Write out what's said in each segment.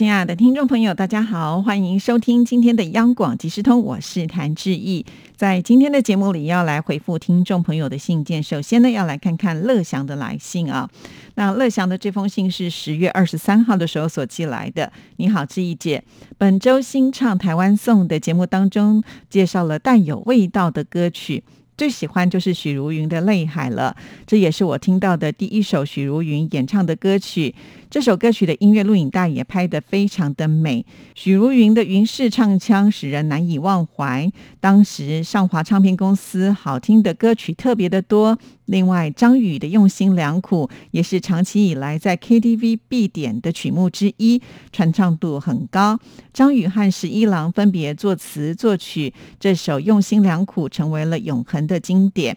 亲爱的听众朋友，大家好，欢迎收听今天的央广即时通，我是谭志毅。在今天的节目里，要来回复听众朋友的信件。首先呢，要来看看乐祥的来信啊。那乐祥的这封信是十月二十三号的时候所寄来的。你好，志毅姐，本周新唱台湾颂的节目当中，介绍了带有味道的歌曲。最喜欢就是许茹芸的《泪海》了，这也是我听到的第一首许茹芸演唱的歌曲。这首歌曲的音乐录影带也拍得非常的美，许茹芸的云式唱腔使人难以忘怀。当时上华唱片公司好听的歌曲特别的多。另外，张宇的用心良苦也是长期以来在 KTV 必点的曲目之一，传唱度很高。张宇和十一郎分别作词作曲，这首用心良苦成为了永恒的经典。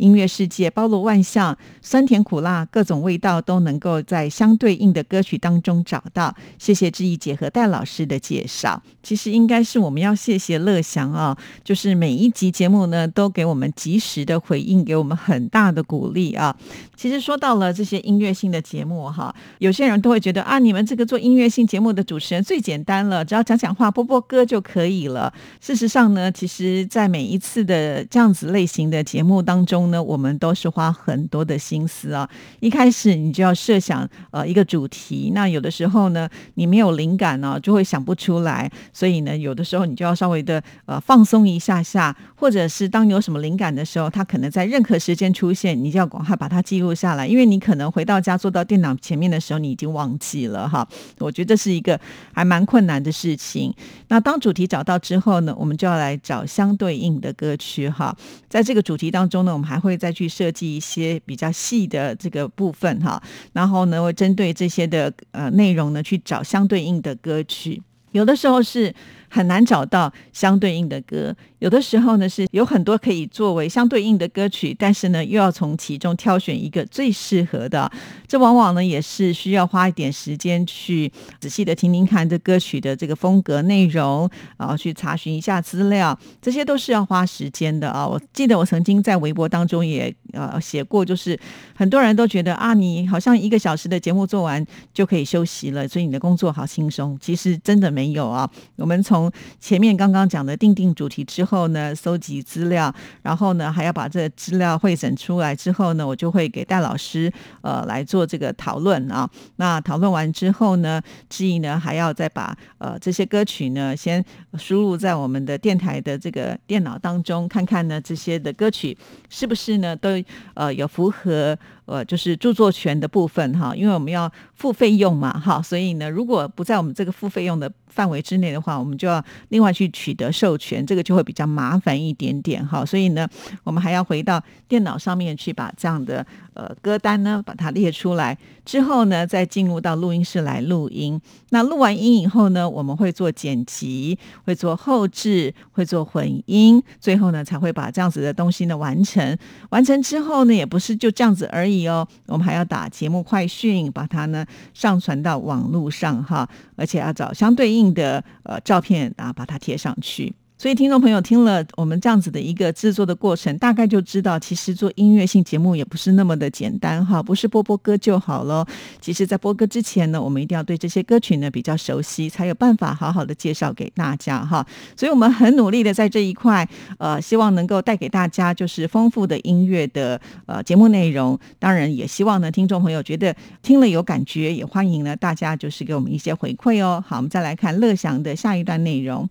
音乐世界包罗万象，酸甜苦辣各种味道都能够在相对应的歌曲当中找到。谢谢志毅姐和戴老师的介绍。其实应该是我们要谢谢乐祥啊，就是每一集节目呢都给我们及时的回应，给我们很大的鼓励啊。其实说到了这些音乐性的节目哈，有些人都会觉得啊，你们这个做音乐性节目的主持人最简单了，只要讲讲话、播播歌就可以了。事实上呢，其实在每一次的这样子类型的节目当中，呢，我们都是花很多的心思啊。一开始你就要设想呃一个主题，那有的时候呢，你没有灵感呢，就会想不出来。所以呢，有的时候你就要稍微的呃放松一下下，或者是当你有什么灵感的时候，它可能在任何时间出现，你就要赶快把它记录下来，因为你可能回到家坐到电脑前面的时候，你已经忘记了哈。我觉得是一个还蛮困难的事情。那当主题找到之后呢，我们就要来找相对应的歌曲哈。在这个主题当中呢，我们还会再去设计一些比较细的这个部分哈，然后呢，会针对这些的呃内容呢，去找相对应的歌曲。有的时候是很难找到相对应的歌。有的时候呢，是有很多可以作为相对应的歌曲，但是呢，又要从其中挑选一个最适合的。这往往呢，也是需要花一点时间去仔细的听听看这歌曲的这个风格内容，然后去查询一下资料，这些都是要花时间的啊。我记得我曾经在微博当中也呃写过，就是很多人都觉得啊，你好像一个小时的节目做完就可以休息了，所以你的工作好轻松。其实真的没有啊。我们从前面刚刚讲的定定主题之后。呢，搜集资料，然后呢，还要把这资料汇整出来之后呢，我就会给戴老师呃来做这个讨论啊。那讨论完之后呢，志毅呢还要再把呃这些歌曲呢先输入在我们的电台的这个电脑当中，看看呢这些的歌曲是不是呢都呃有符合。呃，就是著作权的部分哈，因为我们要付费用嘛，哈，所以呢，如果不在我们这个付费用的范围之内的话，我们就要另外去取得授权，这个就会比较麻烦一点点哈，所以呢，我们还要回到电脑上面去把这样的。呃，歌单呢，把它列出来之后呢，再进入到录音室来录音。那录完音以后呢，我们会做剪辑，会做后置，会做混音，最后呢，才会把这样子的东西呢完成。完成之后呢，也不是就这样子而已哦，我们还要打节目快讯，把它呢上传到网络上哈，而且要找相对应的呃照片啊，把它贴上去。所以，听众朋友听了我们这样子的一个制作的过程，大概就知道，其实做音乐性节目也不是那么的简单哈，不是播播歌就好了。其实，在播歌之前呢，我们一定要对这些歌曲呢比较熟悉，才有办法好好的介绍给大家哈。所以我们很努力的在这一块，呃，希望能够带给大家就是丰富的音乐的呃节目内容。当然，也希望呢，听众朋友觉得听了有感觉，也欢迎呢大家就是给我们一些回馈哦。好，我们再来看乐祥的下一段内容。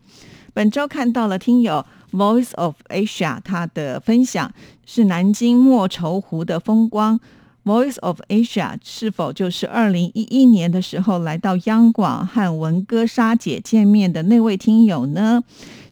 本周看到了听友 Voice of Asia 他的分享是南京莫愁湖的风光。Voice of Asia 是否就是二零一一年的时候来到央广和文哥莎姐见面的那位听友呢？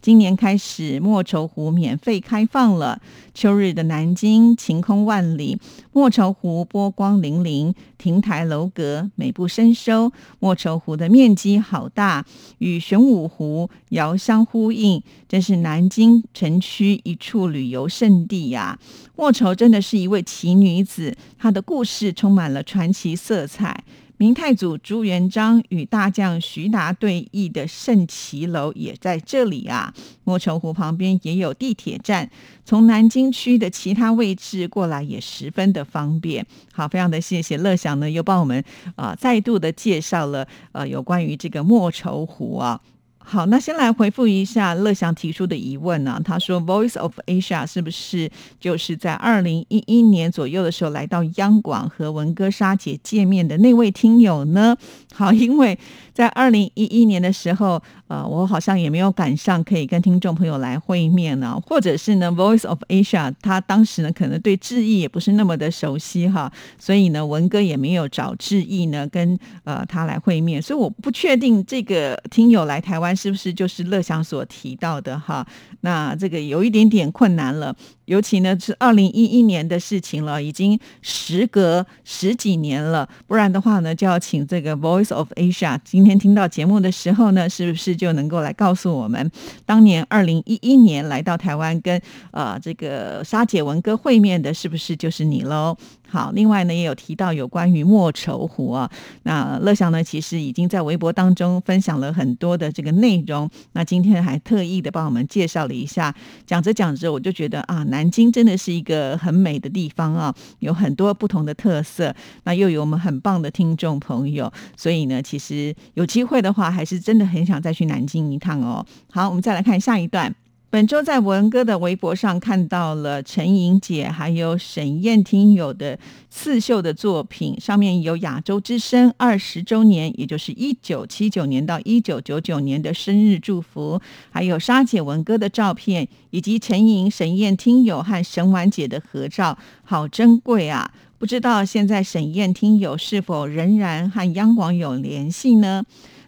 今年开始莫愁湖免费开放了。秋日的南京晴空万里，莫愁湖波光粼粼，亭台楼阁美不胜收。莫愁湖的面积好大，与玄武湖遥相呼应，真是南京城区一处旅游胜地呀！莫愁真的是一位奇女子，她的故事充满了传奇色彩。明太祖朱元璋与大将徐达对弈的圣骑楼也在这里啊。莫愁湖旁边也有地铁站，从南京区的其他位置过来也十分的方便。好，非常的谢谢乐享呢，又帮我们啊再度的介绍了呃有关于这个莫愁湖啊。好，那先来回复一下乐祥提出的疑问呢？他说，Voice of Asia 是不是就是在二零一一年左右的时候来到央广和文哥沙姐见面的那位听友呢？好，因为在二零一一年的时候，呃，我好像也没有赶上可以跟听众朋友来会面呢，或者是呢，Voice of Asia 他当时呢可能对志毅也不是那么的熟悉哈，所以呢，文哥也没有找志毅呢跟呃他来会面，所以我不确定这个听友来台湾是不是就是乐祥所提到的哈，那这个有一点点困难了。尤其呢是二零一一年的事情了，已经时隔十几年了，不然的话呢，就要请这个 Voice of Asia 今天听到节目的时候呢，是不是就能够来告诉我们，当年二零一一年来到台湾跟呃这个沙姐文哥会面的，是不是就是你喽？好，另外呢也有提到有关于莫愁湖啊，那乐祥呢其实已经在微博当中分享了很多的这个内容，那今天还特意的帮我们介绍了一下，讲着讲着我就觉得啊，南京真的是一个很美的地方啊，有很多不同的特色，那又有我们很棒的听众朋友，所以呢其实有机会的话，还是真的很想再去南京一趟哦。好，我们再来看下一段。本周在文哥的微博上看到了陈莹姐还有沈燕听友的刺绣的作品，上面有亚洲之声二十周年，也就是一九七九年到一九九九年的生日祝福，还有沙姐文哥的照片，以及陈莹、沈燕听友和沈婉姐的合照，好珍贵啊！不知道现在沈燕听友是否仍然和央广有联系呢？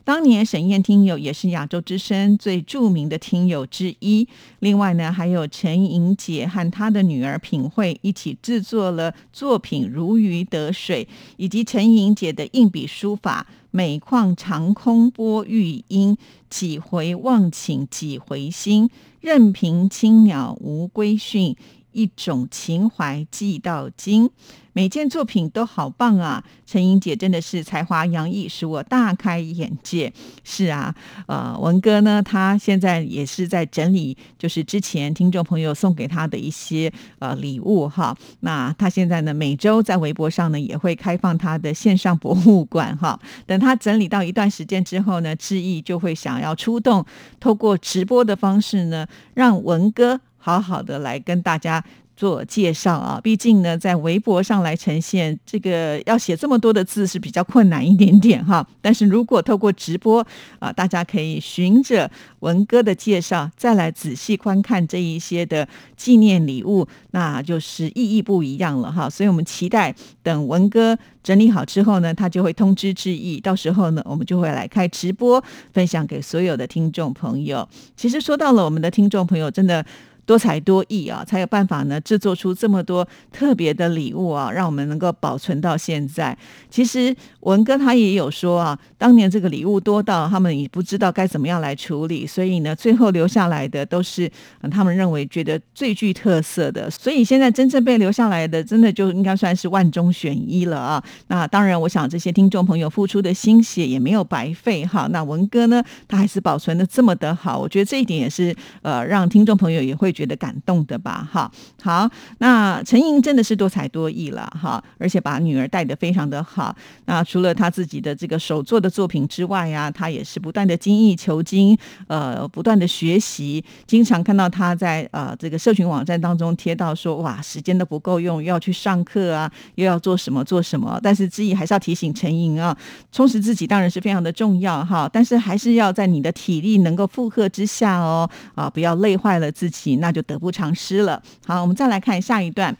当年沈燕听友也是亚洲之声最著名的听友之一。另外呢，还有陈莹姐和她的女儿品慧一起制作了作品《如鱼得水》，以及陈莹姐的硬笔书法“每况长空播玉音，几回望请几回心，任凭青鸟无归讯，一种情怀寄到今”。每件作品都好棒啊！陈英姐真的是才华洋溢，使我大开眼界。是啊，呃，文哥呢，他现在也是在整理，就是之前听众朋友送给他的一些呃礼物哈。那他现在呢，每周在微博上呢也会开放他的线上博物馆哈。等他整理到一段时间之后呢，志毅就会想要出动，透过直播的方式呢，让文哥好好的来跟大家。做介绍啊，毕竟呢，在微博上来呈现这个要写这么多的字是比较困难一点点哈。但是如果透过直播啊，大家可以循着文哥的介绍，再来仔细观看这一些的纪念礼物，那就是意义不一样了哈。所以我们期待等文哥整理好之后呢，他就会通知致意，到时候呢，我们就会来开直播，分享给所有的听众朋友。其实说到了我们的听众朋友，真的。多才多艺啊，才有办法呢制作出这么多特别的礼物啊，让我们能够保存到现在。其实文哥他也有说啊，当年这个礼物多到他们也不知道该怎么样来处理，所以呢，最后留下来的都是他们认为觉得最具特色的。所以现在真正被留下来的，真的就应该算是万中选一了啊。那当然，我想这些听众朋友付出的心血也没有白费哈。那文哥呢，他还是保存的这么的好，我觉得这一点也是呃，让听众朋友也会。觉得感动的吧，哈，好，那陈莹真的是多才多艺了，哈，而且把女儿带的非常的好。那除了他自己的这个手作的作品之外呀，他也是不断的精益求精，呃，不断的学习。经常看到他在呃这个社群网站当中贴到说，哇，时间都不够用，又要去上课啊，又要做什么做什么。但是之意还是要提醒陈莹啊，充实自己当然是非常的重要，哈，但是还是要在你的体力能够负荷之下哦，啊，不要累坏了自己。那就得不偿失了。好，我们再来看下一段。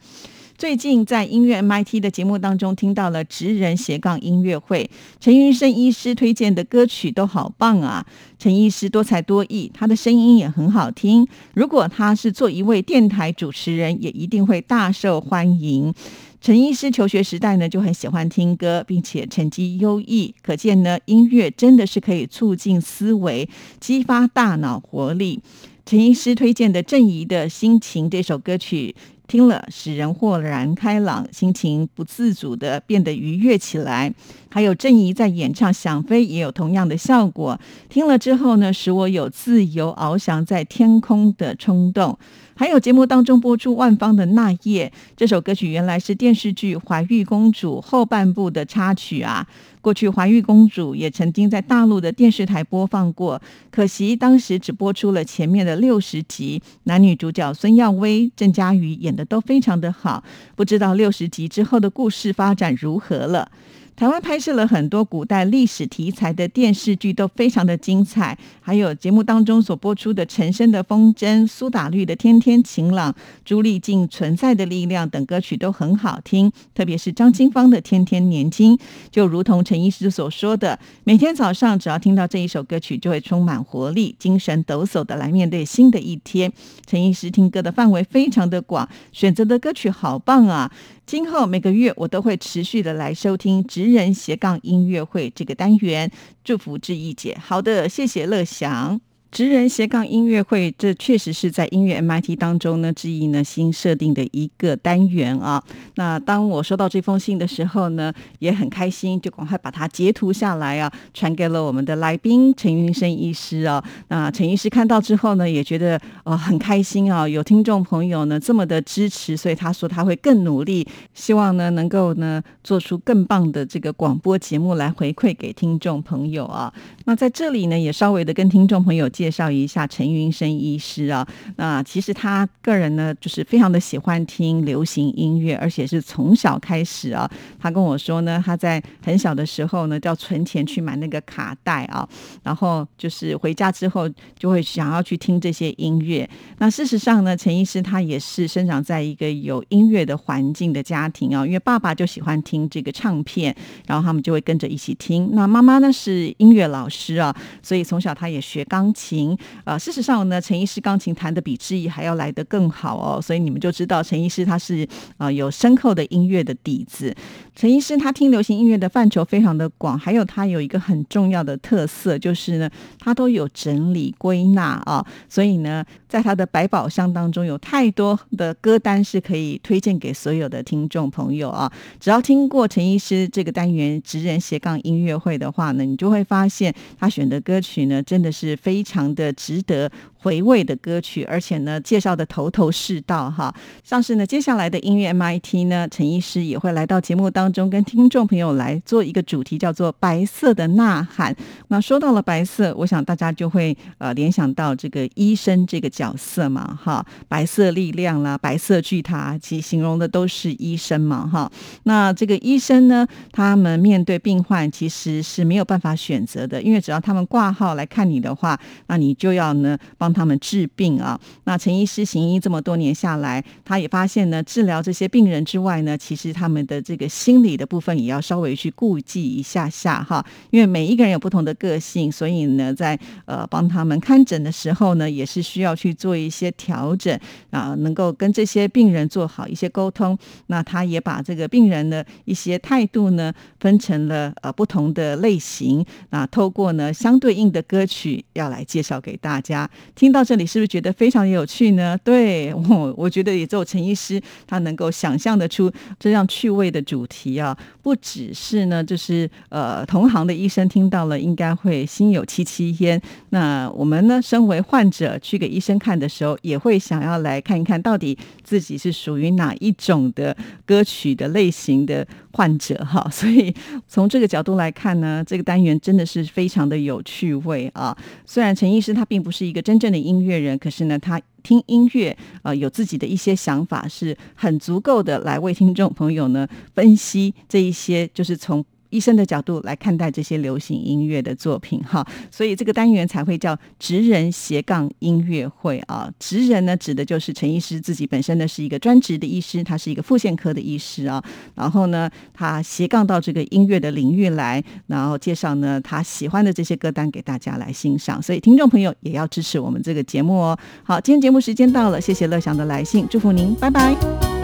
最近在音乐 MIT 的节目当中听到了职人斜杠音乐会，陈云生医师推荐的歌曲都好棒啊！陈医师多才多艺，他的声音也很好听。如果他是做一位电台主持人，也一定会大受欢迎。陈医师求学时代呢就很喜欢听歌，并且成绩优异，可见呢音乐真的是可以促进思维、激发大脑活力。陈医师推荐的郑怡的心情这首歌曲。听了使人豁然开朗，心情不自主的变得愉悦起来。还有郑怡在演唱《想飞》也有同样的效果。听了之后呢，使我有自由翱翔在天空的冲动。还有节目当中播出万芳的《那夜》这首歌曲，原来是电视剧《怀玉公主》后半部的插曲啊。过去《怀玉公主》也曾经在大陆的电视台播放过，可惜当时只播出了前面的六十集，男女主角孙耀威、郑嘉瑜演的都非常的好，不知道六十集之后的故事发展如何了。台湾拍摄了很多古代历史题材的电视剧，都非常的精彩。还有节目当中所播出的陈升的风筝、苏打绿的天天晴朗、朱丽静存在的力量等歌曲都很好听。特别是张清芳的天天年轻，就如同陈医师所说的，每天早上只要听到这一首歌曲，就会充满活力、精神抖擞的来面对新的一天。陈医师听歌的范围非常的广，选择的歌曲好棒啊！今后每个月我都会持续的来收听职人斜杠音乐会这个单元，祝福志毅姐。好的，谢谢乐祥。职人斜杠音乐会，这确实是在音乐 MIT 当中呢，之一呢新设定的一个单元啊。那当我收到这封信的时候呢，也很开心，就赶快把它截图下来啊，传给了我们的来宾陈云生医师啊。那陈医师看到之后呢，也觉得呃很开心啊，有听众朋友呢这么的支持，所以他说他会更努力，希望呢能够呢做出更棒的这个广播节目来回馈给听众朋友啊。那在这里呢，也稍微的跟听众朋友。介绍一下陈云生医师啊，那其实他个人呢，就是非常的喜欢听流行音乐，而且是从小开始啊。他跟我说呢，他在很小的时候呢，就要存钱去买那个卡带啊，然后就是回家之后就会想要去听这些音乐。那事实上呢，陈医师他也是生长在一个有音乐的环境的家庭啊，因为爸爸就喜欢听这个唱片，然后他们就会跟着一起听。那妈妈呢是音乐老师啊，所以从小他也学钢琴。琴，呃，事实上呢，陈医师钢琴弹的比志毅还要来得更好哦，所以你们就知道陈医师他是啊有深厚的音乐的底子。陈医师他听流行音乐的范畴非常的广，还有他有一个很重要的特色，就是呢，他都有整理归纳啊，所以呢，在他的百宝箱当中有太多的歌单是可以推荐给所有的听众朋友啊。只要听过陈医师这个单元职人斜杠音乐会的话呢，你就会发现他选的歌曲呢，真的是非常。的值得回味的歌曲，而且呢，介绍的头头是道哈。像是呢，接下来的音乐 MIT 呢，陈医师也会来到节目当中，跟听众朋友来做一个主题，叫做“白色的呐喊”。那说到了白色，我想大家就会呃联想到这个医生这个角色嘛哈，白色力量啦，白色巨塔，其实形容的都是医生嘛哈。那这个医生呢，他们面对病患其实是没有办法选择的，因为只要他们挂号来看你的话，那你就要呢帮他们治病啊。那陈医师行医这么多年下来，他也发现呢，治疗这些病人之外呢，其实他们的这个心理的部分也要稍微去顾忌一下下哈。因为每一个人有不同的个性，所以呢，在呃帮他们看诊的时候呢，也是需要去做一些调整啊，能够跟这些病人做好一些沟通。那他也把这个病人的一些态度呢，分成了呃不同的类型啊，透过呢相对应的歌曲要来介介。绍给大家听到这里，是不是觉得非常有趣呢？对我，我觉得也只有陈医师他能够想象得出这样趣味的主题啊！不只是呢，就是呃，同行的医生听到了应该会心有戚戚焉。那我们呢，身为患者去给医生看的时候，也会想要来看一看到底自己是属于哪一种的歌曲的类型的患者哈。所以从这个角度来看呢，这个单元真的是非常的有趣味啊！虽然陈医。师他并不是一个真正的音乐人，可是呢，他听音乐呃有自己的一些想法，是很足够的来为听众朋友呢分析这一些，就是从医生的角度来看待这些流行音乐的作品哈，所以这个单元才会叫职人斜杠音乐会啊。职人呢，指的就是陈医师自己本身呢是一个专职的医师，他是一个妇腺科的医师啊。然后呢，他斜杠到这个音乐的领域来，然后介绍呢他喜欢的这些歌单给大家来欣赏。所以听众朋友也要支持我们这个节目哦。好，今天节目时间到了，谢谢乐祥的来信，祝福您，拜拜。